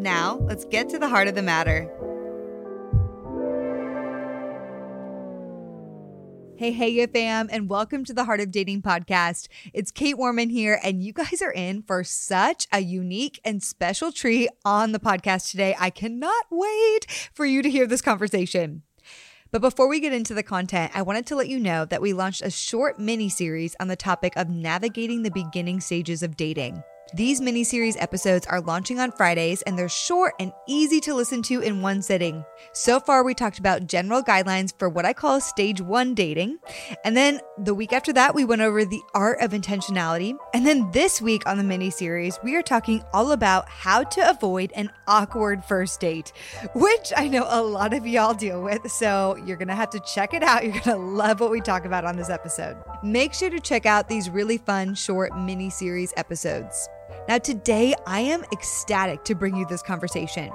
Now, let's get to the heart of the matter. Hey, hey, you fam, and welcome to the Heart of Dating podcast. It's Kait Warman here, and you guys are in for such a unique and special treat on the podcast today. I cannot wait for you to hear this conversation. But before we get into the content, I wanted to let you know that we launched a short mini series on the topic of navigating the beginning stages of dating. These mini-series episodes are launching on Fridays and they're short and easy to listen to in one sitting. So far, we talked about general guidelines for what I call stage one dating. And then the week after that, we went over the art of intentionality. And then this week on the mini-series, we are talking all about how to avoid an awkward first date, which I know a lot of y'all deal with. So you're going to have to check it out. You're going to love what we talk about on this episode. Make sure to check out these really fun short mini-series episodes. Now, today I am ecstatic to bring you this conversation.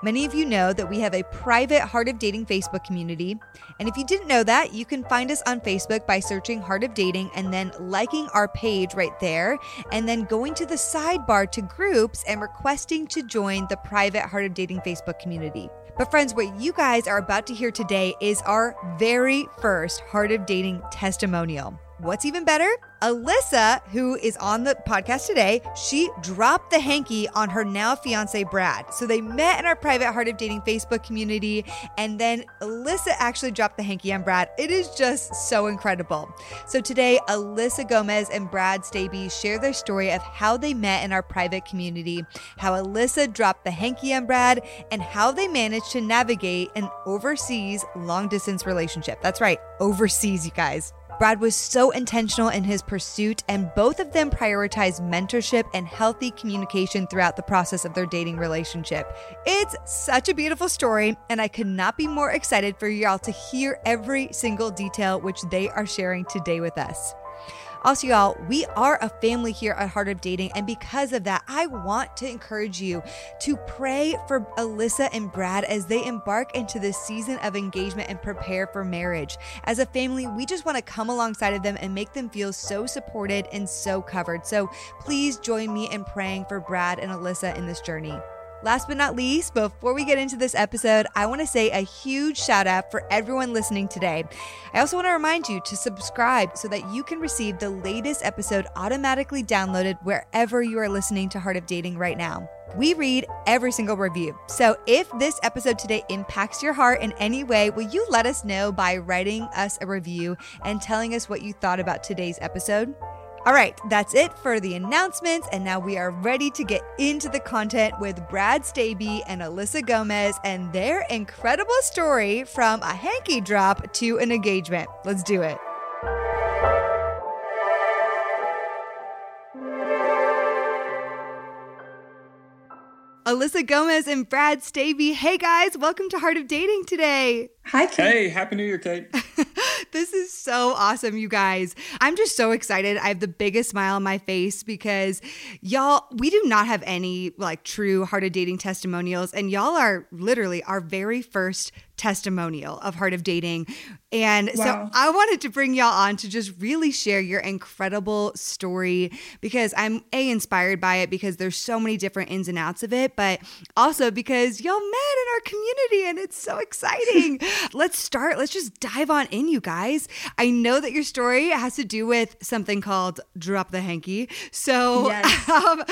Many of you know that we have a private Heart of Dating Facebook community. And if you didn't know that, you can find us on Facebook by searching Heart of Dating and then liking our page right there, and then going to the sidebar to groups and requesting to join the private Heart of Dating Facebook community. But, friends, what you guys are about to hear today is our very first Heart of Dating testimonial. What's even better? Alyssa, who is on the podcast today, she dropped the hanky on her now fiance Brad. So they met in our private Heart of Dating Facebook community, and then Alyssa actually dropped the hanky on Brad. It is just so incredible. So today, Alyssa Gomez and Brad Staby share their story of how they met in our private community, how Alyssa dropped the hanky on Brad, and how they managed to navigate an overseas long distance relationship. That's right, overseas, you guys. Brad was so intentional in his pursuit, and both of them prioritized mentorship and healthy communication throughout the process of their dating relationship. It's such a beautiful story, and I could not be more excited for y'all to hear every single detail which they are sharing today with us. Also, y'all, we are a family here at Heart of Dating. And because of that, I want to encourage you to pray for Alyssa and Brad as they embark into this season of engagement and prepare for marriage. As a family, we just want to come alongside of them and make them feel so supported and so covered. So please join me in praying for Brad and Alyssa in this journey. Last but not least, before we get into this episode, I want to say a huge shout out for everyone listening today. I also want to remind you to subscribe so that you can receive the latest episode automatically downloaded wherever you are listening to Heart of Dating right now. We read every single review. So if this episode today impacts your heart in any way, will you let us know by writing us a review and telling us what you thought about today's episode? All right, that's it for the announcements. And now we are ready to get into the content with Brad Staby and Alyssa Gomez and their incredible story from a hanky drop to an engagement. Let's do it. Alyssa Gomez and Brad Staby. Hey guys, welcome to Heart of Dating today. Hi, Kait. Hey, Happy New Year, Kait. this is so awesome, you guys. I'm just so excited. I have the biggest smile on my face because y'all, we do not have any like true Heart of Dating testimonials, and y'all are literally our very first testimonial of Heart of Dating. And wow. so I wanted to bring y'all on to just really share your incredible story because I'm A, inspired by it because there's so many different ins and outs of it, but also because y'all met in our community and it's so exciting. let's start. Let's just dive on in, you guys. I know that your story has to do with something called drop the hanky. So yes. um,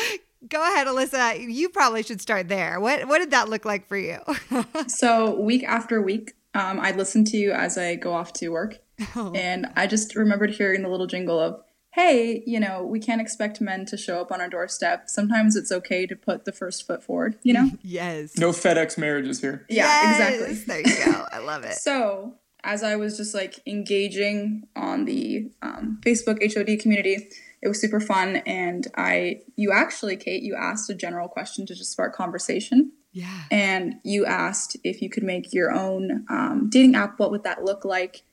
go ahead, Alyssa. You probably should start there. What what did that look like for you? so week after week, um, I'd listen to you as I go off to work, oh. and I just remembered hearing the little jingle of hey, you know, we can't expect men to show up on our doorstep. Sometimes it's okay to put the first foot forward, you know? yes. No FedEx marriages here. Yeah, yes. exactly. There you go. I love it. so, as I was just like engaging on the um, Facebook HOD community, it was super fun. And I, you actually, Kait, you asked a general question to just spark conversation. Yeah. And you asked if you could make your own um, dating app. What would that look like?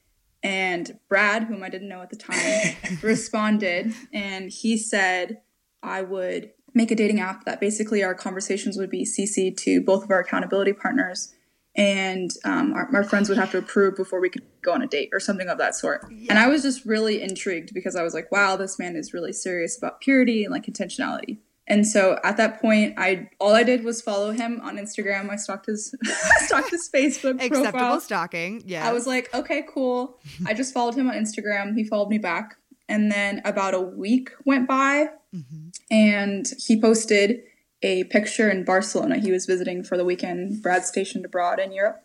And Brad, whom I didn't know at the time, responded and he said, I would make a dating app that basically our conversations would be CC to both of our accountability partners and um, our, our, friends would have to approve before we could go on a date or something of that sort. Yeah. And I was just really intrigued because I was like, wow, this man is really serious about purity and like intentionality. And so at that point, I all I did was follow him on Instagram. I stalked his stalked his Facebook Acceptable profile. stalking. Yeah. I was like, okay, cool. I just followed him on Instagram. He followed me back. And then about a week went by mm-hmm. and he posted a picture in Barcelona. He was visiting for the weekend. Brad stationed abroad in Europe.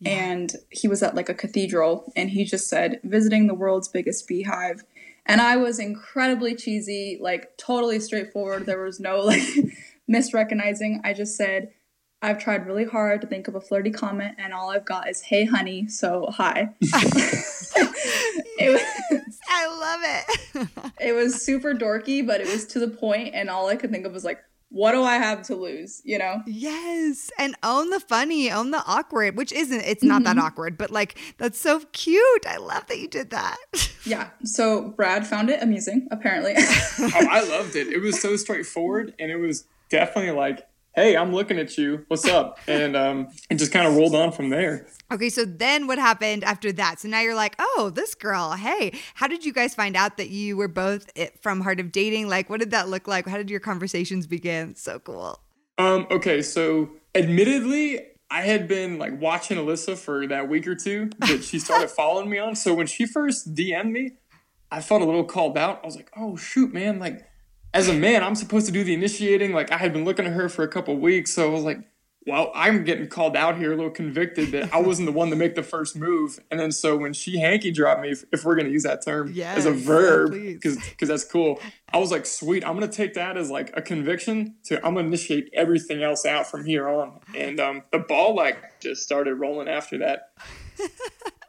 Yeah. And he was at like a cathedral and he just said, visiting the world's biggest beehive and I was incredibly cheesy, like totally straightforward. There was no like misrecognizing. I just said, I've tried really hard to think of a flirty comment, and all I've got is "Hey, honey." So hi. it was, I love it. it was super dorky, but it was to the point, and all I could think of was like, what do I have to lose? You know? Yes. And own the funny, own the awkward, which isn't, it's not mm-hmm. that awkward, but like, that's so cute. I love that you did that. yeah. So Brad found it amusing, apparently. oh, I loved it. It was so straightforward and it was definitely like, hey, I'm looking at you. What's up? And um, and just kind of rolled on from there. Okay, so then what happened after that? So now you're like, oh, this girl. Hey, how did you guys find out that you were both eh, from Heart of Dating? Like, what did that look like? How did your conversations begin? So cool. Um. Okay, so admittedly, I had been like watching Alyssa for that week or two that she started following me on. So when she first DM'd me, I felt a little called out. I was like, oh shoot, man, like as a man, I'm supposed to do the initiating. Like I had been looking at her for a couple weeks, so I was like, well, I'm getting called out here, a little convicted that I wasn't the one to make the first move. And then so when she hanky dropped me, if, if we're going to use that term yes, as a verb, because because that's cool, I was like, sweet, I'm going to take that as like a conviction to I'm going to initiate everything else out from here on. And um, the ball like just started rolling after that.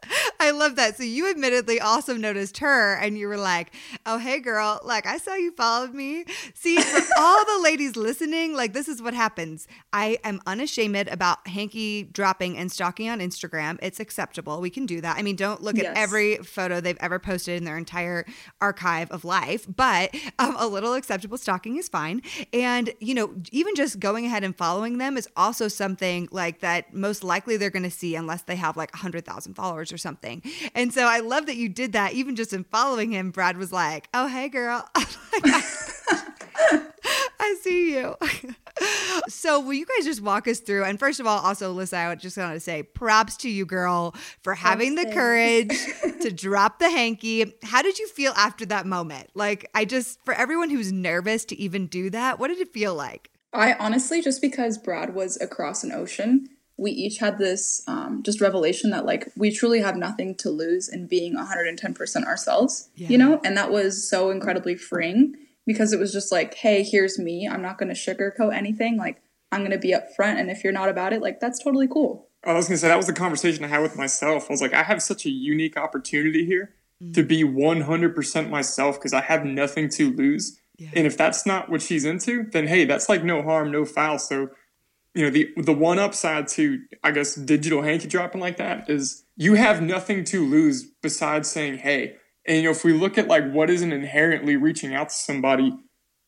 I love that. So you admittedly also noticed her and you were like, oh, hey, girl, like I saw you followed me. See, for all the ladies listening, like this is what happens. I am unashamed about hanky dropping and stalking on Instagram. It's acceptable. We can do that. I mean, don't look yes. at every photo they've ever posted in their entire archive of life, but um, a little acceptable stalking is fine. And, you know, even just going ahead and following them is also something like that most likely they're going to see unless they have like 100,000 followers or something. And so I love that you did that. Even just in following him, Brad was like, oh, hey, girl. I see you. so will you guys just walk us through? And first of all, also, Alyssa, I just want to say props to you, girl, for having the courage to drop the hanky. How did you feel after that moment? Like, I just, for everyone who's nervous to even do that, what did it feel like? I honestly, just because Brad was across an ocean, we each had this um, just revelation that like we truly have nothing to lose in being 110% ourselves yeah. you know? And that was so incredibly freeing because it was just like hey here's me. I'm not going to sugarcoat anything. Like i'm going to be upfront. And if you're not about it like that's totally cool. I was going to say that was the conversation i had with myself. I was like i have such a unique opportunity here mm-hmm. to be 100% myself because i have nothing to lose. Yeah. and if that's not what she's into then hey that's like no harm no foul. So you know the the one upside to I guess digital hanky dropping like that is you have nothing to lose besides saying hey. And you know if we look at like what isn't inherently reaching out to somebody,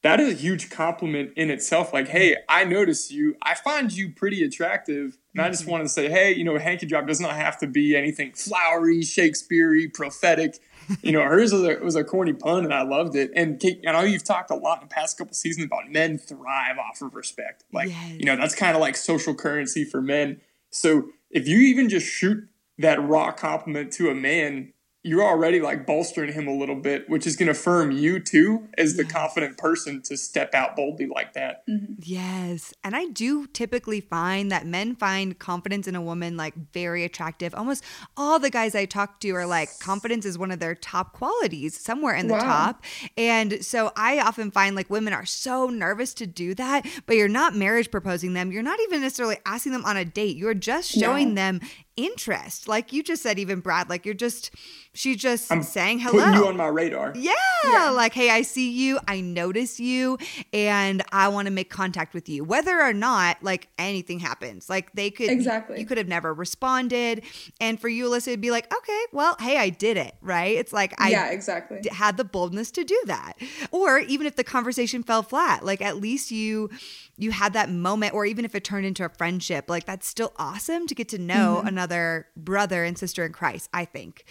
that is a huge compliment in itself. Like hey, I notice you, I find you pretty attractive, and I just mm-hmm. wanted to say hey, you know hanky drop does not have to be anything flowery, Shakespeare prophetic you know, hers was a, was a corny pun, and I loved it. And Kait, I know you've talked a lot in the past couple seasons about men thrive off of respect. Like, yes. you know, that's kind of like social currency for men. So if you even just shoot that raw compliment to a man, you're already like bolstering him a little bit, which is going to affirm you too as the confident person to step out boldly like that. Mm-hmm. Yes. And I do typically find that men find confidence in a woman like very attractive. Almost all the guys I talk to are like, confidence is one of their top qualities, somewhere in the wow. top. And so I often find like women are so nervous to do that, but you're not marriage proposing them. You're not even necessarily asking them on a date. You're just showing no. them interest. Like you just said, even Brad, like you're just, she's just I'm saying hello. Putting you on my radar. Yeah, yeah, like, hey, I see you, I notice you, and I want to make contact with you. Whether or not, like, anything happens. Like, they could, exactly. you could have never responded. And for you, Alyssa, it'd be like, okay, well, hey, I did it, right? It's like, I yeah, exactly. d- had the boldness to do that. Or even if the conversation fell flat, like, at least you, you had that moment, or even if it turned into a friendship, like, that's still awesome to get to know mm-hmm. another brother and sister in Christ, I think.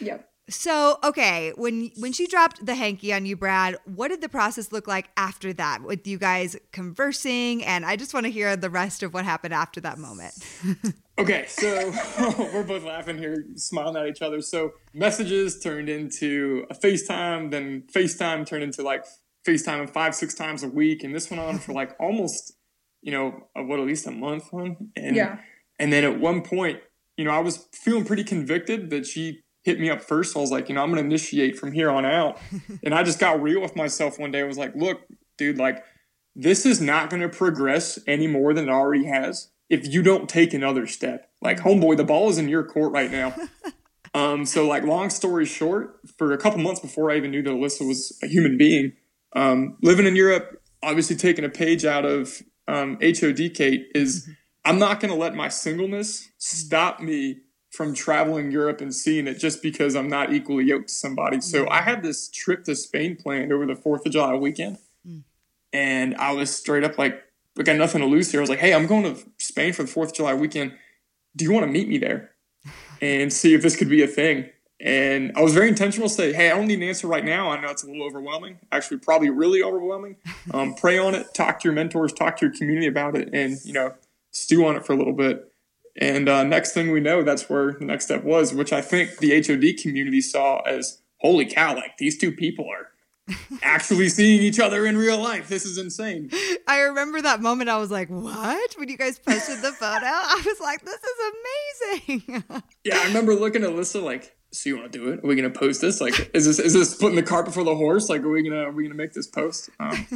Yep. So, okay, when when she dropped the hanky on you, Brad, what did the process look like after that with you guys conversing? And I just want to hear the rest of what happened after that moment. Okay, so we're both laughing here, smiling at each other. So messages turned into a FaceTime, then FaceTime turned into like FaceTime five, six times a week, and this went on for like almost, you know, what at least a month, huh? And Yeah. and then at one point, you know, I was feeling pretty convicted that she hit me up first. So I was like, you know, I'm gonna initiate from here on out. and I just got real with myself one day. I was like, look, dude, like this is not gonna progress any more than it already has if you don't take another step. Like, homeboy, the ball is in your court right now. um, so like long story short, for a couple months before I even knew that Alyssa was a human being, um, living in Europe, obviously taking a page out of um, HOD Kait is I'm not going to let my singleness stop me from traveling Europe and seeing it just because I'm not equally yoked to somebody. So I had this trip to Spain planned over the 4th of July weekend. And I was straight up like, I got nothing to lose here. I was like, hey, I'm going to Spain for the 4th of July weekend. Do you want to meet me there and see if this could be a thing? And I was very intentional to say, hey, I don't need an answer right now. I know it's a little overwhelming, actually, probably really overwhelming. Um, pray on it, talk to your mentors, talk to your community about it, and, you know, stew on it for a little bit. And uh, next thing we know, that's where the next step was, which I think the HOD community saw as holy cow, like these two people are actually seeing each other in real life. This is insane. I remember that moment. I was like, "What?" When you guys posted the photo, I was like, "This is amazing." Yeah, I remember looking at Alyssa like, so you want to do it? Are we gonna post this? Like, is this is this putting the cart before the horse? Like, are we gonna are we gonna make this post? Um,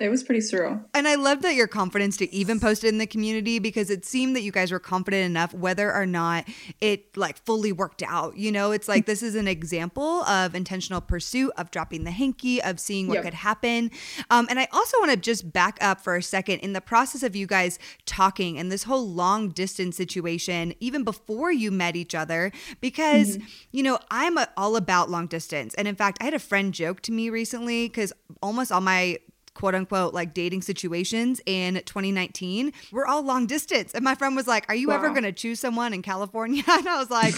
It was pretty surreal. And I love that your confidence to even post it in the community because it seemed that you guys were confident enough whether or not it like fully worked out. You know, it's like this is an example of intentional pursuit, of dropping the hanky, of seeing what Yep. could happen. Um, and I also want to just back up for a second in the process of you guys talking and this whole long distance situation, even before you met each other, because, you know, I'm a, all about long distance. And in fact, I had a friend joke to me recently because almost all my quote unquote like dating situations in 2019 were all long distance. And my friend was like, Are you ever going to choose someone in California? And I was like,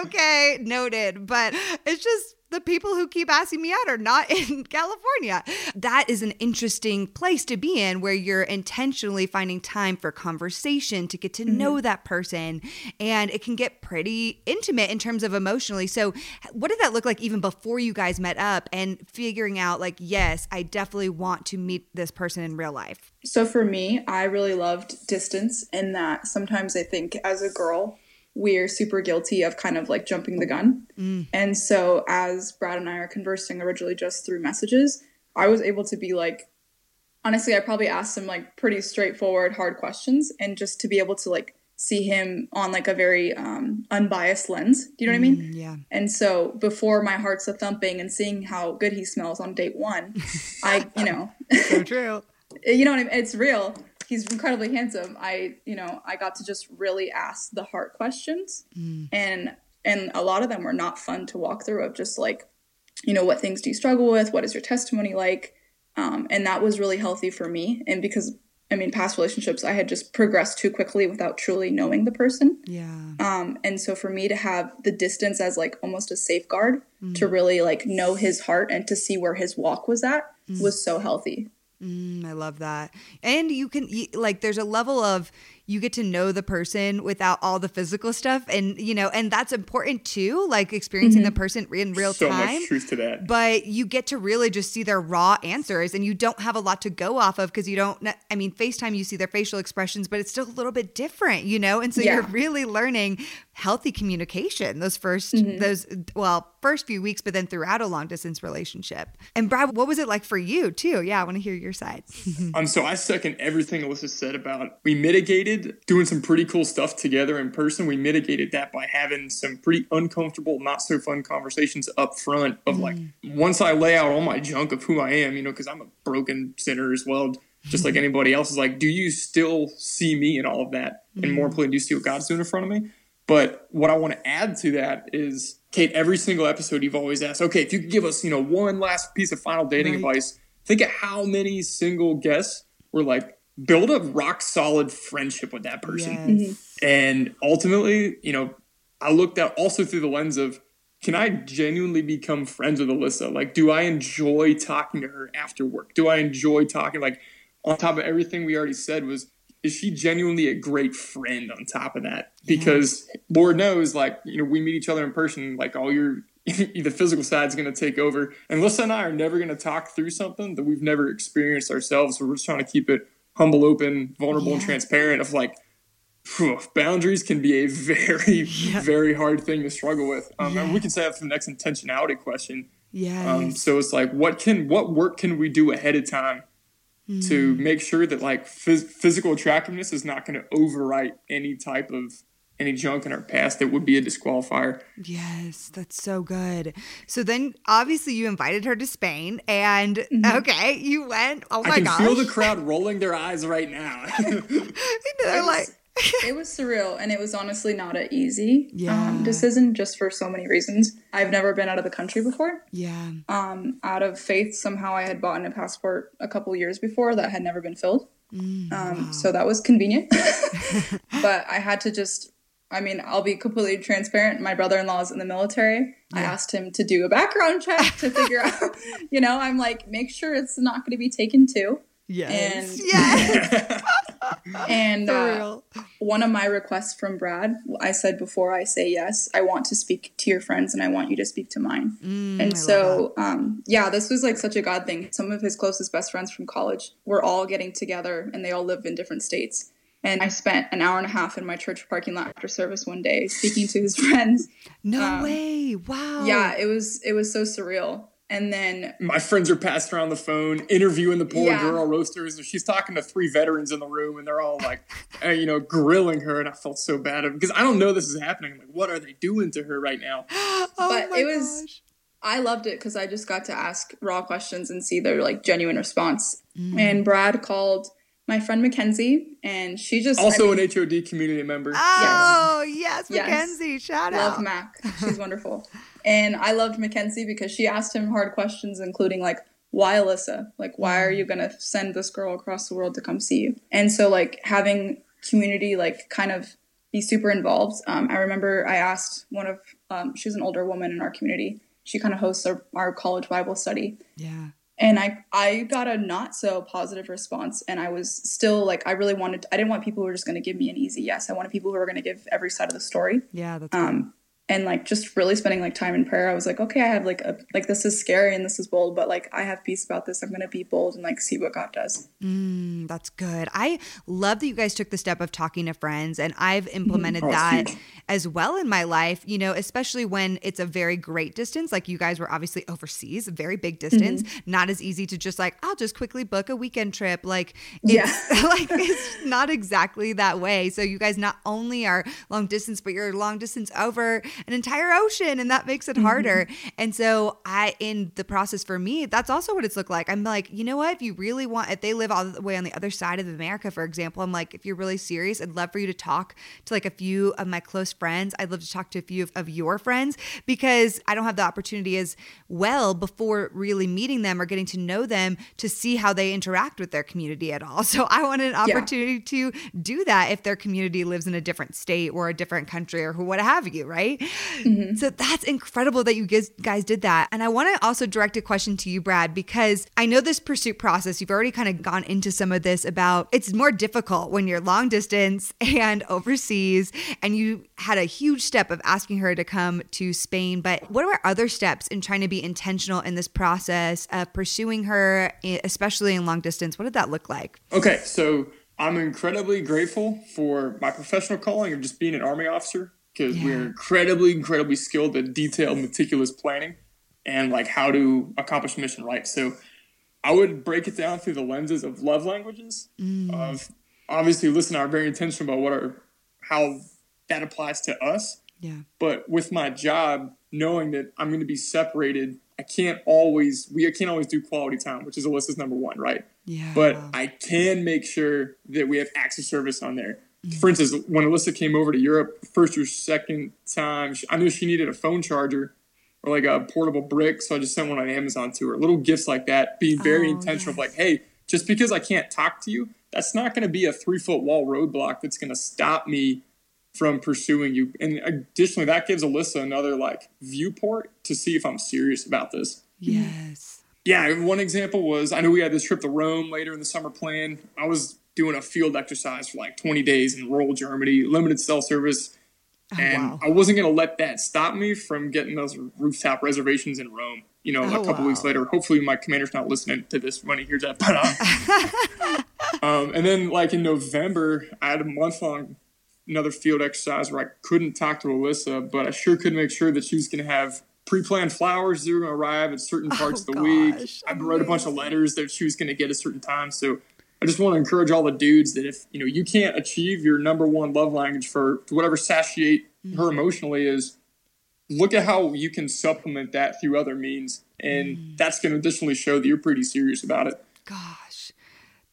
Okay, noted. But it's just the people who keep asking me out are not in California. That is an interesting place to be in where you're intentionally finding time for conversation to get to mm-hmm. know that person. And it can get pretty intimate in terms of emotionally. So, what did that look like even before you guys met up and figuring out, like, yes, I definitely want to meet this person in real life? So for me, I really loved distance in that sometimes I think as a girl, we're super guilty of kind of like jumping the gun. And so as Brad and I are conversing originally just through messages, I was able to be like, honestly, I probably asked some like pretty straightforward, hard questions and just to be able to like see him on like a very um, unbiased lens. Do you know what I mean? Yeah. And so before my heart's a thumping and seeing how good he smells on date one, I, you know, So true. you know what I mean? It's real. He's incredibly handsome. I, you know, I got to just really ask the heart questions, and and a lot of them were not fun to walk through. Of just like, you know, what things do you struggle with? What is your testimony like? Um, and that was really healthy for me. And because I mean, past relationships, I had just progressed too quickly without truly knowing the person. Yeah. Um, and so for me to have the distance as like almost a safeguard to really like know his heart and to see where his walk was at was so healthy. Mm, I love that. And you can like there's a level of you get to know the person without all the physical stuff and you know and that's important too like experiencing the person in real so time. much truth to that. But you get to really just see their raw answers and you don't have a lot to go off of because you don't, I mean, FaceTime, you see their facial expressions, but it's still a little bit different, you know? And so you're really learning healthy communication those 1st those, well, first few weeks, but then throughout a long distance relationship. And Brad, what was it like for you too? Yeah, I want to hear your side. Um, so I second everything Alyssa said about we mitigated mitigated doing some pretty cool stuff together in person. We mitigated that by having some pretty uncomfortable, not so fun conversations up front of mm. like, once I lay out all my junk of who I am, you know, because I'm a broken sinner as well, just like anybody else, is like, do you still see me in all of that? Mm. And more mm. importantly, do you see what God's doing in front of me? But what I want to add to that is, Kait, every single episode you've always asked, okay, if you could give us, you know, one last piece of final dating right. advice, think of how many single guests were like, build a rock solid friendship with that person. Yes. Mm-hmm. And ultimately, you know, I looked at also through the lens of, can I genuinely become friends with Alyssa? Like, do I enjoy talking to her after work? Do I enjoy talking? Like, on top of everything we already said, was is she genuinely a great friend on top of that? Because yeah. Lord knows, like, you know, we meet each other in person, like all your the physical side is going to take over. And Lissa and I are never going to talk through something that we've never experienced ourselves. So we're just trying to keep it humble, open, vulnerable, yeah. and transparent. Of like, whew, boundaries can be a very, yeah. very hard thing to struggle with. Um, yeah. And we can say that for the next intentionality question. Yeah. Um, so it's like, what can, what work can we do ahead of time mm. to make sure that like phys- physical attractiveness is not going to overwrite any type of any junk in our past that would be a disqualifier. Yes, that's so good. So then obviously you invited her to Spain and mm-hmm. okay, you went. Oh my gosh. I can gosh. feel the crowd rolling their eyes right now. They're like it was surreal and it was honestly not an easy um, yeah. um, decision just for so many reasons i've never been out of the country before yeah um, out of faith somehow i had bought a passport a couple years before that had never been filled mm, um, wow. so that was convenient but i had to just I mean, I'll be completely transparent. My brother in law is in the military. Yeah. I asked him to do a background check to figure out, you know, I'm like, make sure it's not going to be taken too. Yes. And, yes. and uh, one of my requests from Brad, I said before I say yes, I want to speak to your friends and I want you to speak to mine. Mm, and I so, um, yeah, this was like such a God thing. Some of his closest best friends from college were all getting together and they all live in different states. And I spent an hour and a half in my church parking lot after service one day speaking to his friends. No um, way. Wow. Yeah, it was it was so surreal. And then my friends are passing around the phone, interviewing the poor yeah. girl roasters, and she's talking to three veterans in the room, and they're all like, uh, you know, grilling her. And I felt so bad because I don't know this is happening. I'm like, what are they doing to her right now? oh but it was, gosh. I loved it because I just got to ask raw questions and see their like genuine response. Mm. And Brad called my friend Mackenzie, and she just also I mean, an HOD community member. Oh yes, yes Mackenzie, yes. shout Love out. Love Mac, she's wonderful. And I loved Mackenzie because she asked him hard questions, including like, why Alyssa? Like, why are you gonna send this girl across the world to come see you? And so like having community like kind of be super involved. Um, I remember I asked one of um, she's an older woman in our community. She kind of hosts our, our college Bible study. Yeah. And I I got a not so positive response, and I was still like I really wanted. I didn't want people who were just going to give me an easy yes. I wanted people who were going to give every side of the story. Yeah, that's um, and like just really spending like time in prayer i was like okay i have like a like this is scary and this is bold but like i have peace about this i'm gonna be bold and like see what god does mm, that's good i love that you guys took the step of talking to friends and i've implemented mm-hmm. oh, that as well in my life you know especially when it's a very great distance like you guys were obviously overseas a very big distance mm-hmm. not as easy to just like i'll just quickly book a weekend trip like it's yeah. like it's not exactly that way so you guys not only are long distance but you're long distance over an entire ocean and that makes it harder. Mm-hmm. And so I in the process for me, that's also what it's looked like. I'm like, you know what? If you really want if they live all the way on the other side of America, for example, I'm like, if you're really serious, I'd love for you to talk to like a few of my close friends. I'd love to talk to a few of, of your friends because I don't have the opportunity as well before really meeting them or getting to know them to see how they interact with their community at all. So I want an opportunity yeah. to do that if their community lives in a different state or a different country or who what have you, right? Mm-hmm. So that's incredible that you guys, guys did that. And I want to also direct a question to you, Brad, because I know this pursuit process, you've already kind of gone into some of this about it's more difficult when you're long distance and overseas, and you had a huge step of asking her to come to Spain. But what are other steps in trying to be intentional in this process of pursuing her, especially in long distance? What did that look like? Okay, so I'm incredibly grateful for my professional calling of just being an Army officer because yeah. we're incredibly, incredibly skilled at detailed, meticulous planning and like how to accomplish mission right. So I would break it down through the lenses of love languages, mm. of obviously listen I are very intentional about what are how that applies to us. Yeah. But with my job, knowing that I'm going to be separated, I can't always we can't always do quality time, which is Alyssa's number one, right? Yeah. But I can make sure that we have access service on there. Mm-hmm. For instance, when Alyssa came over to Europe, first or second time, she, I knew she needed a phone charger or like a portable brick, so I just sent one on Amazon to her. Little gifts like that, being very Oh, intentional. Of yes. like, hey, just because I can't talk to you, that's not going to be a three foot wall roadblock that's going to stop me from pursuing you. And additionally, that gives Alyssa another like viewport to see if I'm serious about this. yes. Yeah, one example was I knew we had this trip to Rome later in the summer plan. I was doing a field exercise for like 20 days in rural Germany, limited cell service, and Oh, wow. I wasn't going to let that stop me from getting those rooftop reservations in Rome. You know, Oh, a couple weeks later. Hopefully, my commander's not listening to this when he hears that. But uh, um, and then, like in November, I had a month long another field exercise where I couldn't talk to Alyssa, but I sure could make sure that she was going to have pre-planned flowers that were going to arrive at certain parts of the Oh, week. gosh, I wrote a bunch of letters that she was going to get at certain times. So I just want to encourage all the dudes that if you know you can't achieve your number one love language for whatever satiate Mm-hmm. her emotionally is, look at how you can supplement that through other means, and Mm. that's going to additionally show that you're pretty serious about it. Gosh.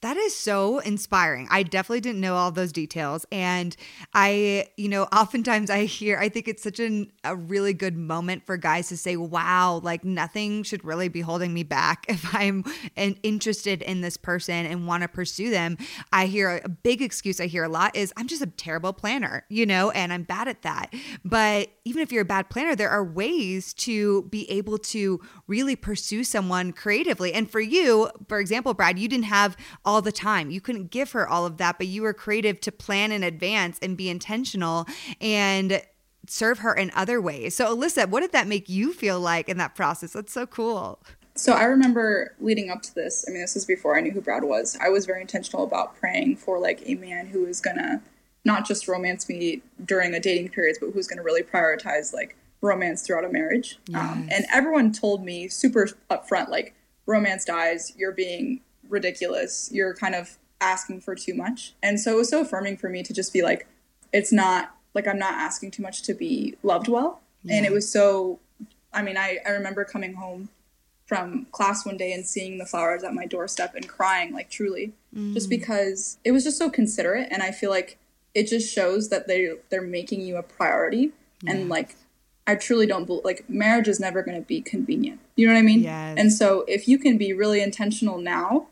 That is so inspiring. I definitely didn't know all those details. And I, you know, oftentimes I hear, I think it's such an, a really good moment for guys to say, wow, like nothing should really be holding me back if I'm an, interested in this person and want to pursue them. I hear a big excuse I hear a lot is, I'm just a terrible planner, you know, and I'm bad at that. But even if you're a bad planner, there are ways to be able to really pursue someone creatively. And for you, for example, Brad, you didn't have all the time. You couldn't give her all of that, but you were creative to plan in advance and be intentional and serve her in other ways. So, Alyssa, what did that make you feel like in that process? That's so cool. So I remember leading up to this. I mean, this was before I knew who Brad was. I was very intentional about praying for like a man who was gonna not just romance me during a dating period, but who's gonna really prioritize like romance throughout a marriage. Um, and everyone told me super upfront, like romance dies. You're being ridiculous. You're kind of asking for too much. And so it was so affirming for me to just be like, it's not like I'm not asking too much to be loved well. And it was so. I mean, I I remember coming home from class one day and seeing the flowers at my doorstep and crying like truly just because it was just so considerate and i feel like it just shows that they they're making you a priority and like i truly don't bel like marriage is never going to be convenient you know what i mean Yes. and so if you can be really intentional now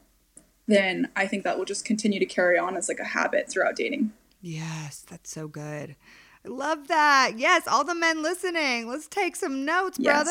then i think that will just continue to carry on as like a habit throughout dating Yes, that's so good. I love that. Yes, all the men listening, let's take some notes, Yes.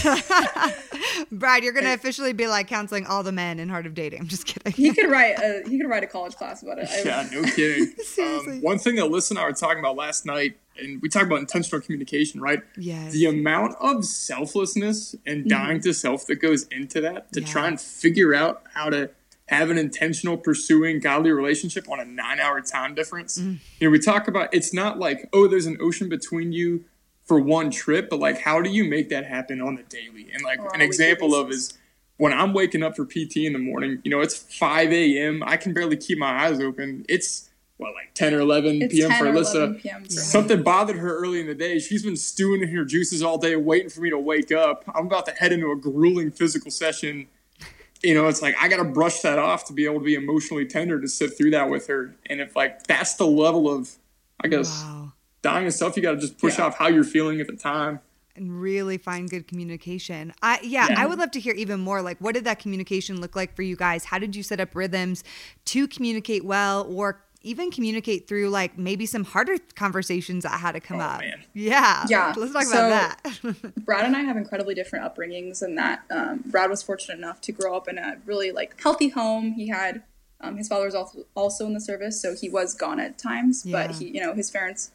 brothers. Brad, you're going to officially be like counseling all the men in Heart of Dating. I'm just kidding. he could write a he could write a college class about it Yeah, no kidding. Seriously. Um, one thing that Alyssa and I were talking about last night, and we talk about intentional communication, right? Yes. The amount of selflessness and dying to self that goes into that to try and figure out how to have an intentional pursuing godly relationship on a nine hour time difference. You know, we talk about it's not like, oh, there's an ocean between you for one trip, but like, how do you make that happen on the daily? And like, on an example of is when I'm waking up for PT in the morning, you know, it's 5 a.m. I can barely keep my eyes open. It's, what, like 10 or 11 it's p.m. 10 for or Alyssa. 11 p.m. for. Something bothered her early in the day. She's been stewing in her juices all day, waiting for me to wake up. I'm about to head into a grueling physical session. You know, it's like I got to brush that off to be able to be emotionally tender to sit through that with her. And if like that's the level of, I guess, Wow. dying of self, you got to just push Yeah. off how you're feeling at the time. and really find good communication. I yeah, Yeah. I would love to hear even more like what did that communication look like for you guys? How did you set up rhythms to communicate well or even communicate through like maybe some harder conversations that had to come Oh, up. man. Yeah. Yeah. Let's talk So- about that. Brad and I have incredibly different upbringings and that um, Brad was fortunate enough to grow up in a really like healthy home. He had um, his father was also also in the service, so he was gone at times. Yeah. But he, you know, his parents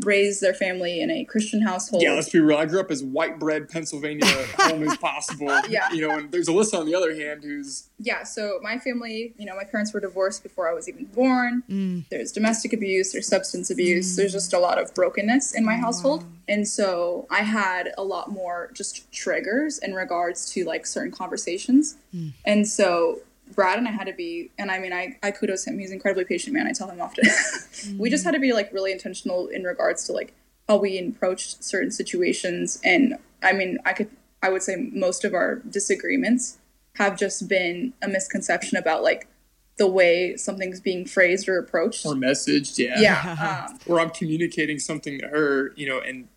raised their family in a Christian household. Yeah, let's be real. I grew up as white bread Pennsylvania home as possible. Yeah. You know, and there's Alyssa on the other hand who's yeah, so my family, you know, my parents were divorced before I was even born. Mm. There's domestic abuse, there's substance abuse, there's just a lot of brokenness in my household. And so I had a lot more just triggers in regards to like certain conversations. And so Brad and I had to be, and I mean, I, I kudos him. He's an incredibly patient man. I tell him often. we just had to be like really intentional in regards to like how we approached certain situations. And I mean, I could, I would say most of our disagreements have just been a misconception about like the way something's being phrased or approached or messaged. Yeah. Yeah. Um, or I'm communicating something to her, you know, and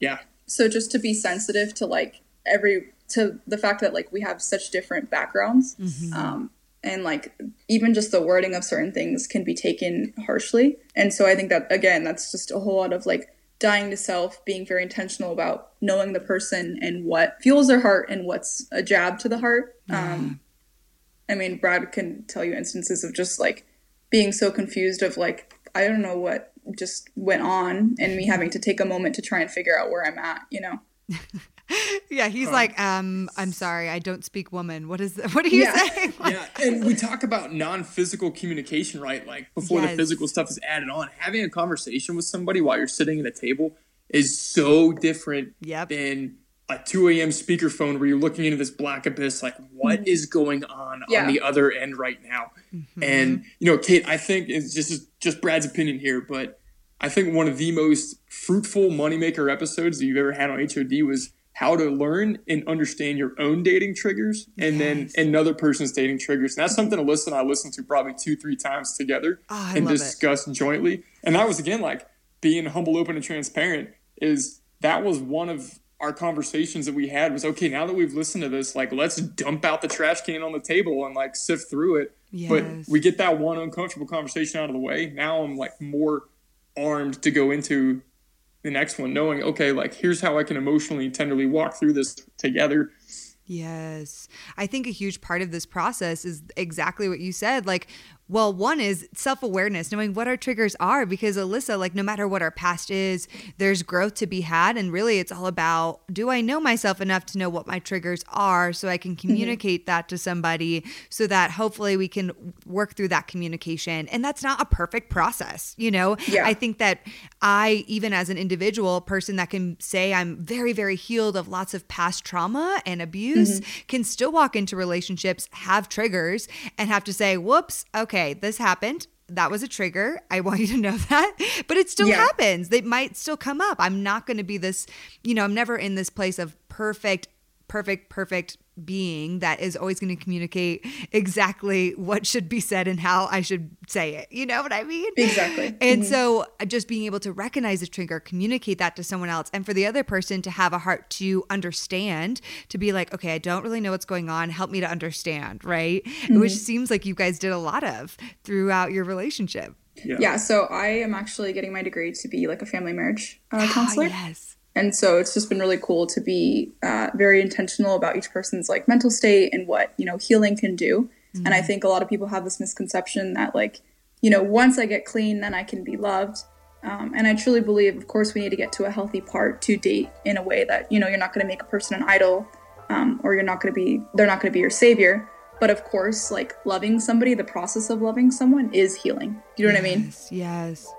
yeah. So just to be sensitive to like every to the fact that like we have such different backgrounds, mm-hmm. um, and like even just the wording of certain things can be taken harshly. And so I think that again, that's just a whole lot of like dying to self, being very intentional about knowing the person and what fuels their heart and what's a jab to the heart. Yeah. Um, I mean, Brad can tell you instances of just like being so confused of like I don't know what just went on and me having to take a moment to try and figure out where I'm at, you know. yeah, he's um, like, um, I'm sorry, I don't speak woman. What is what are you yeah. saying? yeah, and we talk about non-physical communication, right? Like before yes. the physical stuff is added on. Having a conversation with somebody while you're sitting at a table is so different yep. than a 2 a.m. speakerphone where you're looking into this black abyss, like what mm-hmm. is going on yeah. on the other end right now? Mm-hmm. And you know, Kait, I think it's just just Brad's opinion here, but I think one of the most fruitful moneymaker episodes that you've ever had on HOD was how to learn and understand your own dating triggers and yes. then another person's dating triggers. And that's something Alyssa and I listened to probably two, three times together oh, and discussed it. jointly. And that was again like being humble, open, and transparent is that was one of our conversations that we had was okay, now that we've listened to this, like let's dump out the trash can on the table and like sift through it. Yes. But we get that one uncomfortable conversation out of the way. Now I'm like more armed to go into the next one, knowing, okay, like here's how I can emotionally and tenderly walk through this together. Yes. I think a huge part of this process is exactly what you said. Like, well, one is self awareness, knowing what our triggers are, because Alyssa, like, no matter what our past is, there's growth to be had. And really, it's all about do I know myself enough to know what my triggers are so I can mm-hmm. communicate mm-hmm. that to somebody so that hopefully we can work through that communication. And that's not a perfect process, you know? Yeah. I think that I, even as an individual person that can say I'm very, very healed of lots of past trauma and abuse, mm-hmm. can still walk into relationships, have triggers, and have to say, whoops, okay okay, this happened. That was a trigger. I want you to know that. But it still yeah. happens. They might still come up. I'm not going to be this, you know, I'm never in this place of perfect, perfect, perfect being that is always going to communicate exactly what should be said and how I should say it. You know what I mean? Exactly. And mm-hmm. so uh, just being able to recognize a trigger, communicate that to someone else, and for the other person to have a heart to understand, to be like, okay, I don't really know what's going on. Help me to understand, right? Mm-hmm. Which seems like you guys did a lot of throughout your relationship. Yeah. yeah. So I am actually getting my degree to be like a family marriage uh, counselor. yes and so it's just been really cool to be uh, very intentional about each person's like mental state and what you know healing can do. Mm-hmm. and i think a lot of people have this misconception that like you know once i get clean then i can be loved. Um, and i truly believe of course we need to get to a healthy part to date in a way that you know you're not going to make a person an idol um, or you're not going to be they're not going to be your savior. But of course like loving somebody the process of loving someone is healing. Do you know yes, what i mean? Yes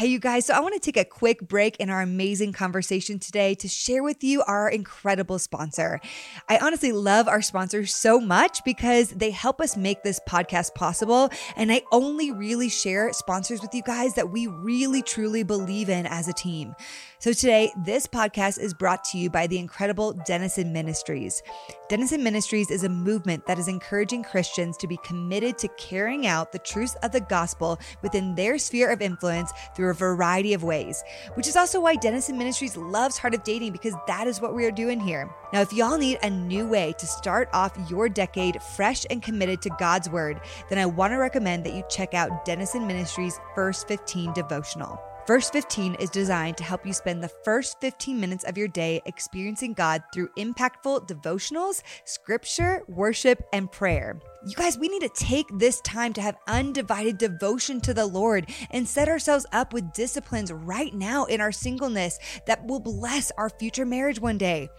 Hey, you guys. So, I want to take a quick break in our amazing conversation today to share with you our incredible sponsor. I honestly love our sponsors so much because they help us make this podcast possible. And I only really share sponsors with you guys that we really, truly believe in as a team. So today, this podcast is brought to you by the incredible Denison Ministries. Denison Ministries is a movement that is encouraging Christians to be committed to carrying out the truths of the gospel within their sphere of influence through a variety of ways, which is also why Denison Ministries loves Heart of Dating because that is what we are doing here. Now, if y'all need a new way to start off your decade fresh and committed to God's word, then I want to recommend that you check out Denison Ministries' First 15 devotional. First 15 is designed to help you spend the first 15 minutes of your day experiencing God through impactful devotionals, scripture, worship, and prayer. You guys, we need to take this time to have undivided devotion to the Lord and set ourselves up with disciplines right now in our singleness that will bless our future marriage one day.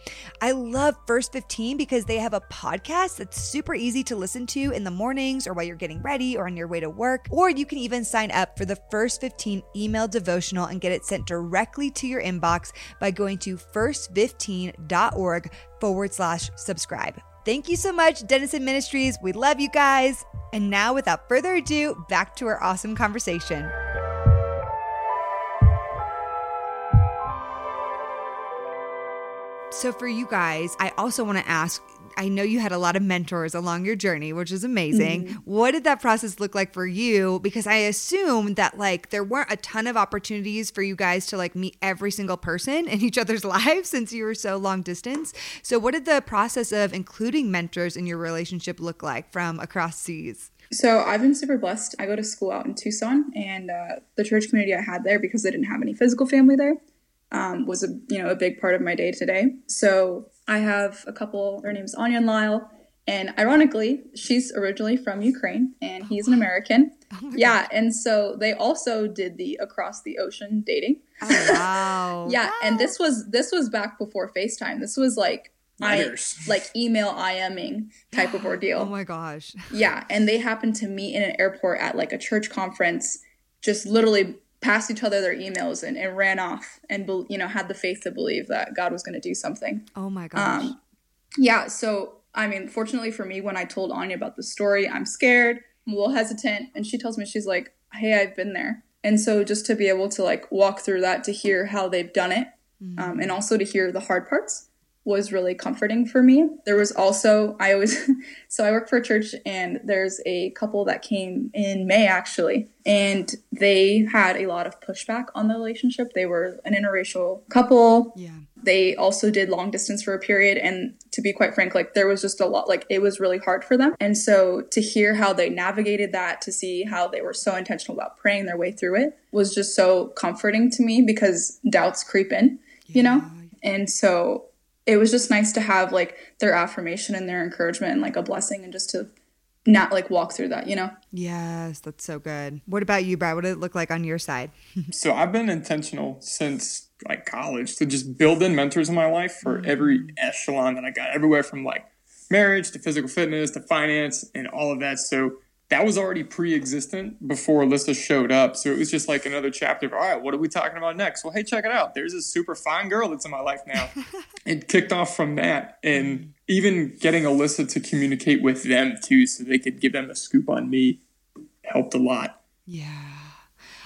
I love First 15 because they have a podcast that's super easy to listen to in the mornings or while you're getting ready or on your way to work. Or you can even sign up for the First 15 email devotional and get it sent directly to your inbox by going to first15.org forward slash subscribe. Thank you so much, Denison Ministries. We love you guys. And now, without further ado, back to our awesome conversation. So, for you guys, I also want to ask I know you had a lot of mentors along your journey, which is amazing. Mm-hmm. What did that process look like for you? Because I assume that like there weren't a ton of opportunities for you guys to like meet every single person in each other's lives since you were so long distance. So, what did the process of including mentors in your relationship look like from across seas? So I've been super blessed. I go to school out in Tucson, and uh, the church community I had there, because I didn't have any physical family there, um, was a you know a big part of my day today. So I have a couple. Her name's Anya and Lyle, and ironically, she's originally from Ukraine, and he's an American. Oh yeah, God. and so they also did the across the ocean dating. Oh, wow. yeah, wow. and this was this was back before FaceTime. This was like I, like email IMing type of ordeal. oh my gosh. Yeah, and they happened to meet in an airport at like a church conference, just literally passed each other their emails and, and ran off and you know had the faith to believe that God was going to do something. Oh my gosh. Um, yeah, so I mean, fortunately for me, when I told Anya about the story, I'm scared, I'm a little hesitant, and she tells me she's like, "Hey, I've been there." And so just to be able to like walk through that, to hear how they've done it, mm-hmm. um, and also to hear the hard parts, was really comforting for me. There was also, I always, so I work for a church and there's a couple that came in May actually, and they had a lot of pushback on the relationship. They were an interracial couple. Yeah. They also did long distance for a period. And to be quite frank, like there was just a lot, like it was really hard for them. And so to hear how they navigated that, to see how they were so intentional about praying their way through it was just so comforting to me because doubts creep in, yeah. you know? And so it was just nice to have like their affirmation and their encouragement and like a blessing and just to not like walk through that, you know? Yes, that's so good. What about you, Brad? What did it look like on your side? so I've been intentional since like college to just build in mentors in my life for mm-hmm. every echelon that I got, everywhere from like marriage to physical fitness to finance and all of that. So that was already pre-existent before Alyssa showed up. So it was just like another chapter of, all right, what are we talking about next? Well, hey, check it out. There's a super fine girl that's in my life now. it kicked off from that. And even getting Alyssa to communicate with them too, so they could give them a scoop on me helped a lot. Yeah.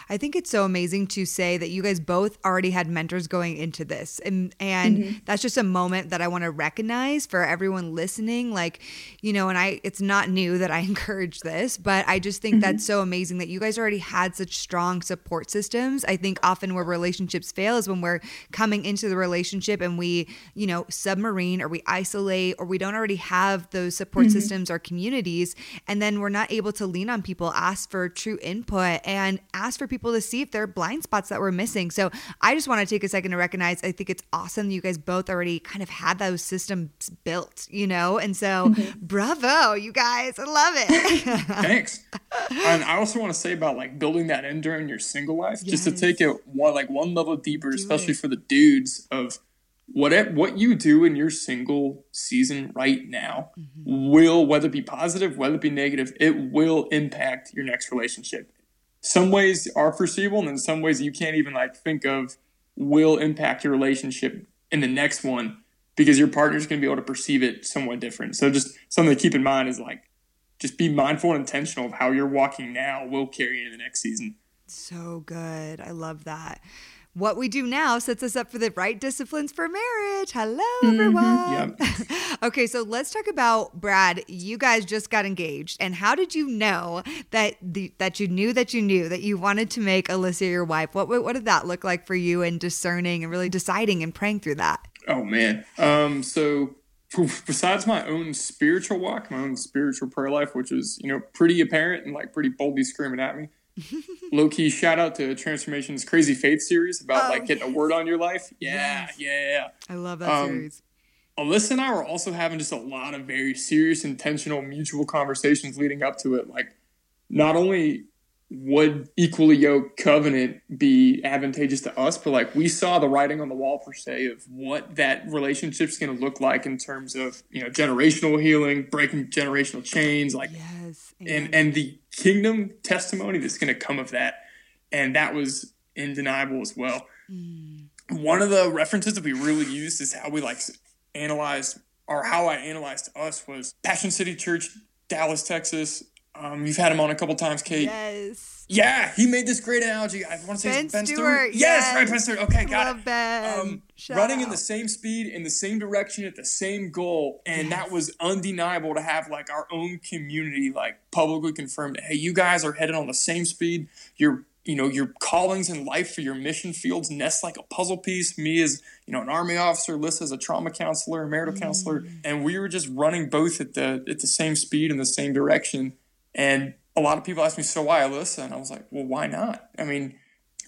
I think it's so amazing to say that you guys both already had mentors going into this. And and mm-hmm. that's just a moment that I want to recognize for everyone listening. Like, you know, and I it's not new that I encourage this, but I just think mm-hmm. that's so amazing that you guys already had such strong support systems. I think often where relationships fail is when we're coming into the relationship and we, you know, submarine or we isolate or we don't already have those support mm-hmm. systems or communities. And then we're not able to lean on people, ask for true input and ask for people people to see if there are blind spots that we're missing. So I just want to take a second to recognize I think it's awesome that you guys both already kind of had those systems built, you know? And so mm-hmm. bravo, you guys. I love it. Thanks. And I also want to say about like building that in during your single life, yes. just to take it one like one level deeper, do especially it. for the dudes of what what you do in your single season right now mm-hmm. will whether it be positive whether it be negative it will impact your next relationship some ways are foreseeable and in some ways you can't even like think of will impact your relationship in the next one because your partner's going to be able to perceive it somewhat different. So just something to keep in mind is like just be mindful and intentional of how you're walking now will carry into the next season. So good. I love that what we do now sets us up for the right disciplines for marriage. Hello, mm-hmm. everyone. Mm-hmm. Yep. okay, so let's talk about Brad. You guys just got engaged, and how did you know that the, that you knew that you knew that you wanted to make Alyssa your wife? What what did that look like for you in discerning and really deciding and praying through that? Oh man, um, so besides my own spiritual walk, my own spiritual prayer life, which is you know pretty apparent and like pretty boldly screaming at me Low key shout out to Transformation's Crazy Faith series about oh, like getting a word on your life. Yeah, yes. yeah. I love that um, series. Alyssa and I were also having just a lot of very serious, intentional, mutual conversations leading up to it. Like, not only would equally yoked covenant be advantageous to us, but like we saw the writing on the wall per se of what that relationship's going to look like in terms of you know generational healing, breaking generational chains, like yes, and and the kingdom testimony that's going to come of that, and that was undeniable as well. Mm. One of the references that we really used is how we like analyzed or how I analyzed us was Passion City Church, Dallas, Texas, um, you've had him on a couple times, Kait. Yes. Yeah, he made this great analogy. I want to say Ben, ben Stuart. Stuart. Yes, yes, right, Ben Stuart. Okay, got Love it. Ben. Um, running out. in the same speed, in the same direction, at the same goal, and yes. that was undeniable to have like our own community like publicly confirmed. Hey, you guys are headed on the same speed. You're you know your callings in life for your mission fields nest like a puzzle piece me as you know an army officer Lissa as a trauma counselor a marital mm. counselor and we were just running both at the at the same speed in the same direction and a lot of people ask me, so why Alyssa? And I was like, well, why not? I mean,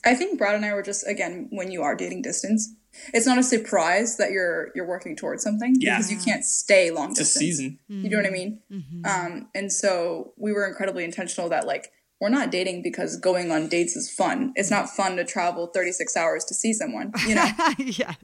I think Brad and I were just again when you are dating distance, it's not a surprise that you're you're working towards something yeah. because you can't stay long it's distance. a season. Mm-hmm. You know what I mean? Mm-hmm. Um, and so we were incredibly intentional that like we're not dating because going on dates is fun. It's not fun to travel 36 hours to see someone, you know? yes.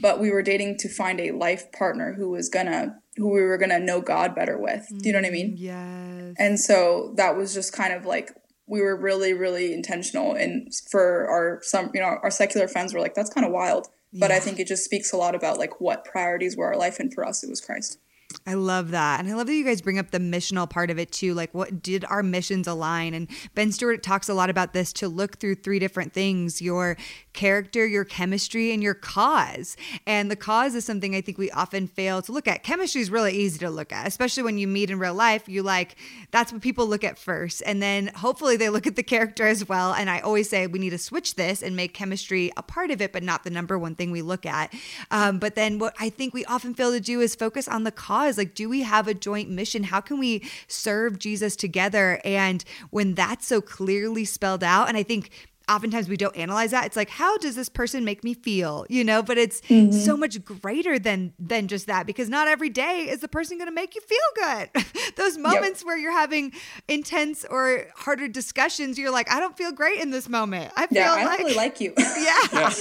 But we were dating to find a life partner who was gonna who we were gonna know God better with. Do you know what I mean? Mm, yes. And so that was just kind of like we were really, really intentional and for our some you know, our secular friends were like, that's kind of wild. But yeah. I think it just speaks a lot about like what priorities were our life and for us it was Christ. I love that. And I love that you guys bring up the missional part of it too. Like, what did our missions align? And Ben Stuart talks a lot about this to look through three different things your character, your chemistry, and your cause. And the cause is something I think we often fail to look at. Chemistry is really easy to look at, especially when you meet in real life. You like, that's what people look at first. And then hopefully they look at the character as well. And I always say we need to switch this and make chemistry a part of it, but not the number one thing we look at. Um, but then what I think we often fail to do is focus on the cause cause? Like, do we have a joint mission? How can we serve Jesus together? And when that's so clearly spelled out, and I think oftentimes we don't analyze that. It's like how does this person make me feel? You know but it's mm-hmm. so much greater than than just that because not every day is the person going to make you feel good. Those moments yep. where you're having intense or harder discussions you're like i don't feel great in this moment. I feel yeah, I like really like you. Yeah, yeah.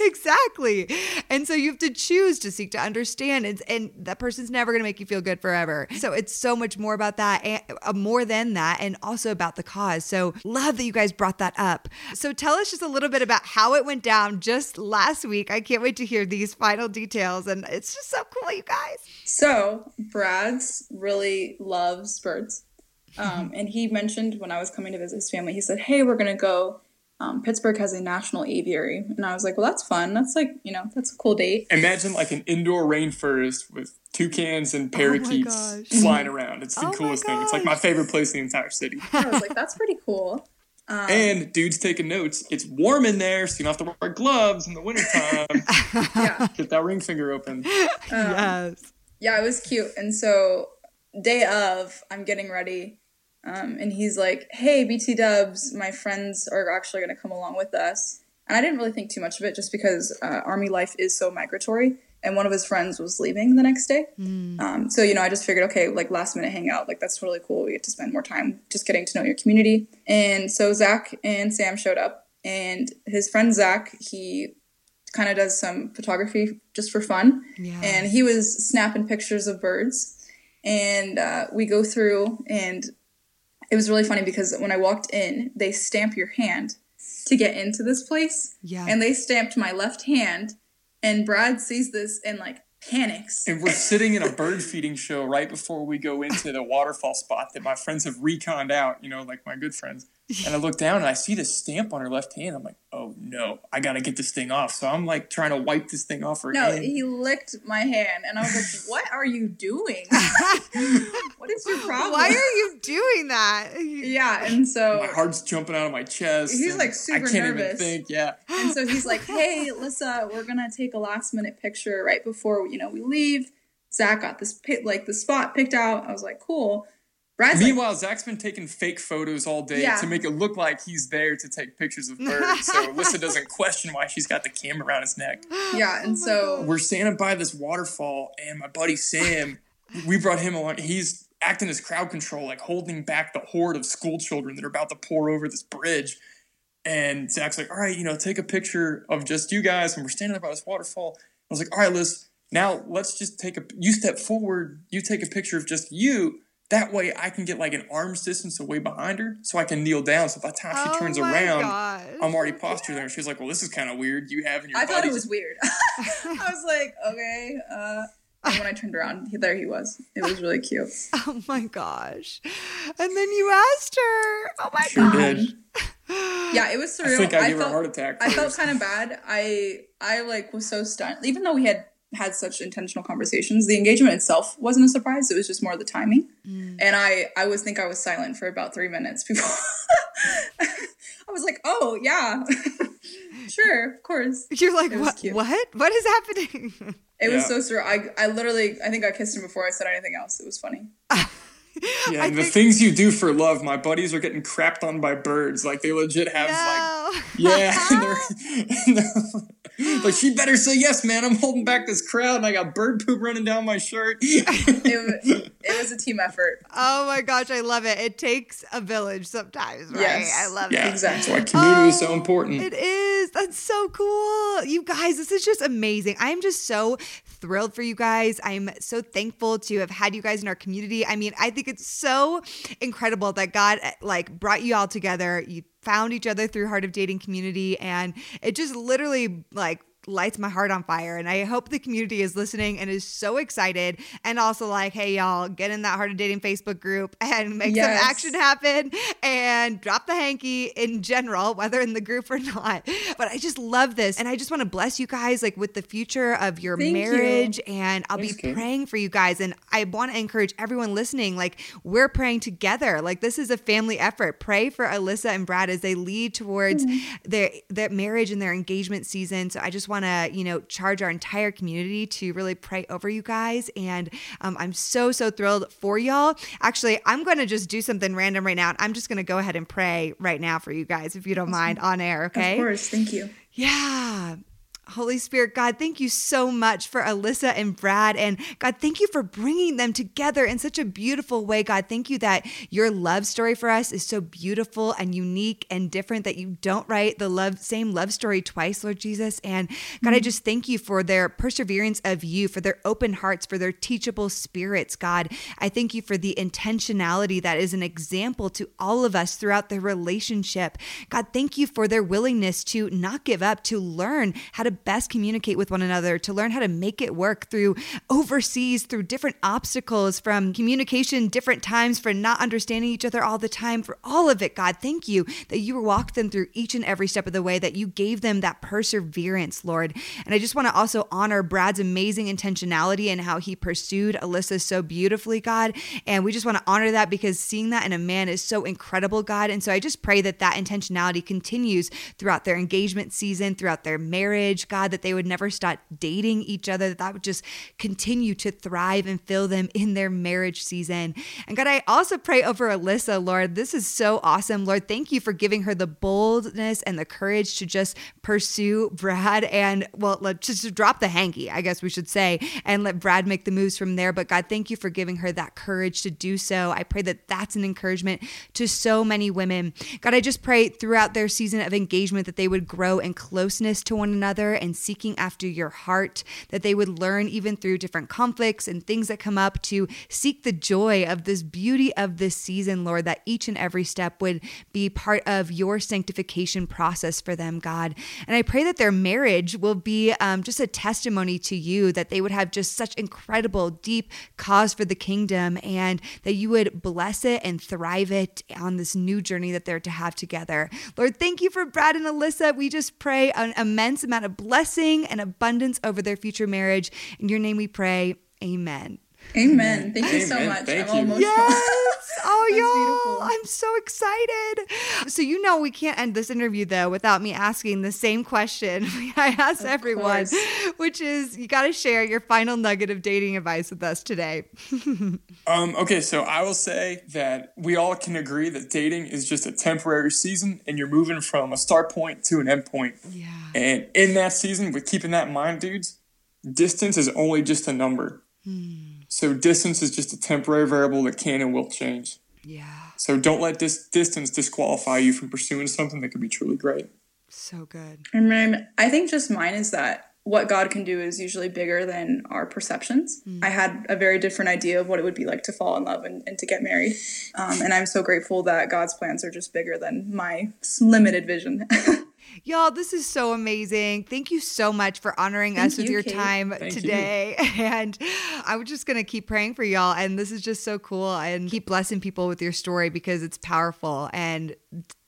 exactly. And so you have to choose to seek to understand and, and that person's never going to make you feel good forever. So it's so much more about that and uh, more than that and also about the cause. So love that you guys brought that up so tell us just a little bit about how it went down just last week. I can't wait to hear these final details. And it's just so cool, you guys. So Brad's really loves birds. Um, and he mentioned when I was coming to visit his family, he said, Hey, we're going to go. Um, Pittsburgh has a national aviary. And I was like, Well, that's fun. That's like, you know, that's a cool date. Imagine like an indoor rainforest with toucans and oh parakeets oh flying around. It's the oh coolest thing. It's like my favorite place in the entire city. I was like, That's pretty cool. Um, and dudes taking notes. It's warm in there, so you don't have to wear gloves in the wintertime. yeah. Get that ring finger open. Um, yes. Yeah, it was cute. And so, day of, I'm getting ready. Um, and he's like, hey, BT dubs, my friends are actually going to come along with us. And I didn't really think too much of it just because uh, Army life is so migratory and one of his friends was leaving the next day. Mm. Um, so you know, I just figured, okay, like last minute hangout, like that's totally cool. We get to spend more time just getting to know your community. And so Zach and Sam showed up, and his friend Zach, he kind of does some photography just for fun, yeah. and he was snapping pictures of birds, and uh, we go through and. It was really funny because when I walked in, they stamp your hand to get into this place. Yeah. And they stamped my left hand and Brad sees this and like panics. And we're sitting in a bird feeding show right before we go into the waterfall spot that my friends have reconned out, you know, like my good friends. And I look down and I see this stamp on her left hand. I'm like, oh no, I gotta get this thing off. So I'm like trying to wipe this thing off her no, hand. he licked my hand, and I was like, what are you doing? what is your problem? Why are you doing that? yeah, and so my heart's jumping out of my chest. He's like super I can't nervous. Even think, yeah. And so he's like, hey, Lissa, we're gonna take a last minute picture right before you know we leave. Zach got this like the spot picked out. I was like, cool. Brad's like, Meanwhile, Zach's been taking fake photos all day Yeah. to make it look like he's there to take pictures of birds. so Alyssa doesn't question why she's got the camera around his neck. Oh yeah, and so We're standing by this waterfall, and my buddy Sam, we brought him along. He's acting as crowd control, like holding back the horde of school children that are about to pour over this bridge. And Zach's like, all right, you know, take a picture of just you guys. And we're standing there by this waterfall. I was like, all right, Liz, now let's just take a, you step forward, you take a picture of just you. That way I can get like an arm's distance away behind her so I can kneel down. So by the time she Oh turns around, gosh. I'm already postured there. She's like, well, this is kind of weird. You have and your I thought it was weird. I was like, okay. Uh, and when I turned around, there he was. It was really cute. Oh my gosh. And then you asked her. Oh my Sure gosh. did. Yeah, it was surreal. I think I, gave her felt, a heart attack. I felt kind of bad. I I like was so stunned. Even though we had had such intentional conversations, the engagement itself wasn't a surprise. It was just more the timing. Mm. And I I was think I was silent for about three minutes before. I was like, oh yeah, sure, of course. You're like, what? cute. What? What is happening? It was so surreal. I I literally I think I kissed him before I said anything else. It was funny. Yeah, I the think- things you do for love, my buddies are getting crapped on by birds. Like they legit have like yeah, and they're, and they're- like she better say yes, man. I'm holding back this crowd, and I got bird poop running down my shirt. It was, it was a team effort. oh my gosh, I love it. It takes a village sometimes, right? Yes. I love yeah, it. Exactly. That's why community is so Oh, important. It is. That's so cool. You guys, this is just amazing. I'm just so thrilled for you guys. I'm so thankful to have had you guys in our community. I mean, I think it's so incredible that God like brought you all together. You found each other through Heart of Dating community and it just literally like lights my heart on fire. And I hope the community is listening and is so excited. And also, like, hey, y'all, get in that Heart of Dating Facebook group and make Yes. some action happen and drop the hanky in general, whether in the group or not. But I just love this. And I just want to bless you guys, like, with the future of your Thank you. marriage. And I'll be praying for you guys. And I want to encourage everyone listening, like, we're praying together. Like, this is a family effort. Pray for Alyssa and Brad as they lead towards mm. their, their marriage and their engagement season. So I just want to, you know, charge our entire community to really pray over you guys. And um, I'm so, so thrilled for y'all. Actually, I'm going to just do something random right now. I'm just going to go ahead and pray right now for you guys, if you don't mind, on air. Okay. Of course. Thank you. Yeah. Holy Spirit, God, thank you so much for Alyssa and Brad. And God, thank you for bringing them together in such a beautiful way. God, thank you that your love story for us is so beautiful and unique and different that you don't write the love same love story twice, Lord Jesus. And God, I mm. just thank you for their perseverance of you, for their open hearts, for their teachable spirits, God. I thank you for the intentionality that is an example to all of us throughout their relationship. God, thank you for their willingness to not give up, to learn how to best communicate with one another, to learn how to make it work through overseas, through different obstacles, from communication, different times, for not understanding each other all the time, for all of it, God. Thank you that you walked them through each and every step of the way, that you gave them that perseverance, Lord. And I just want to also honor Brad's amazing intentionality and how he pursued Alyssa so beautifully, God. And we just want to honor that because seeing that in a man is so incredible, God. And so I just pray that that intentionality continues throughout their engagement season, throughout their marriage, God, that they would never stop dating each other, that that would just continue to thrive and fill them in their marriage season. And God, I also pray over Alyssa, Lord. This is so awesome, Lord. Thank you for giving her the boldness and the courage to just pursue Brad and, well, let, just drop the hanky, I guess we should say, and let Brad make the moves from there. But God, thank you for giving her that courage to do so. I pray that that's an encouragement to so many women. God, I just pray throughout their season of engagement that they would grow in closeness to one another and seeking after your heart, that they would learn even through different conflicts and things that come up to seek the joy of this beauty of this season, Lord, that each and every step would be part of your sanctification process for them, God. And I pray that their marriage will be um, just a testimony to you, that they would have just such incredible, deep cause for the kingdom, and that you would bless it and thrive it on this new journey that they're to have together. Lord, thank you for Brad and Alyssa. We just pray an immense amount of blessing and abundance over their future marriage. In your name we pray. Amen. Amen. Thank you so Amen. much. Thank I'm you. almost Yes. Oh, y'all, I'm so excited. So, you know, we can't end this interview though without me asking the same question I ask of everyone, course. which is you got to share your final nugget of dating advice with us today. um, okay, so I will say that we all can agree that dating is just a temporary season and you're moving from a start point to an end point. Yeah. And in that season, with keeping that in mind, dudes, distance is only just a number. Hmm. So distance is just a temporary variable that can and will change. Yeah. So don't let this distance disqualify you from pursuing something that could be truly great. So good. And I think just mine is that what God can do is usually bigger than our perceptions. Mm. I had a very different idea of what it would be like to fall in love and, and to get married. Um, and I'm so grateful that God's plans are just bigger than my limited vision. Y'all, this is so amazing. Thank you so much for honoring Thank us with your Kait. time Thank today. You. And I'm just going to keep praying for y'all. And this is just so cool. And keep blessing people with your story because it's powerful. And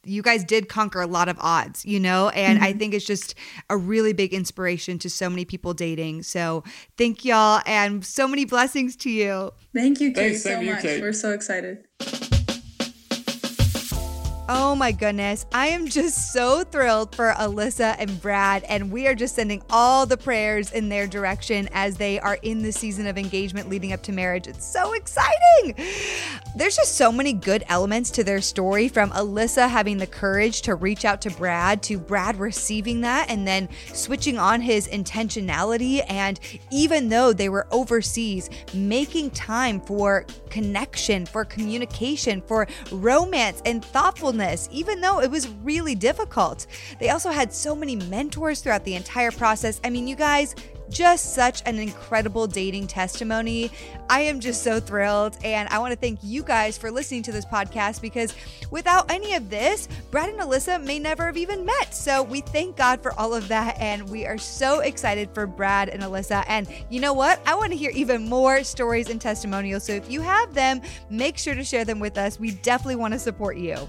you guys did conquer a lot of odds, you know? And mm-hmm. I think it's just a really big inspiration to so many people dating. So thank y'all and so many blessings to you. Thank you, Kait, Thanks, so much. Kait. We're so excited. Oh my goodness. I am just so thrilled for Alyssa and Brad, and we are just sending all the prayers in their direction as they are in the season of engagement leading up to marriage. It's so exciting. There's just so many good elements to their story from Alyssa having the courage to reach out to Brad, to Brad receiving that and then switching on his intentionality. And even though they were overseas, making time for connection, for communication, for romance and thoughtfulness even though it was really difficult. They also had so many mentors throughout the entire process. I mean, you guys, just such an incredible dating testimony. I am just so thrilled. And I want to thank you guys for listening to this podcast because without any of this, Brad and Alyssa may never have even met. So we thank God for all of that. And we are so excited for Brad and Alyssa. And you know what? I want to hear even more stories and testimonials. So if you have them, make sure to share them with us. We definitely want to support you.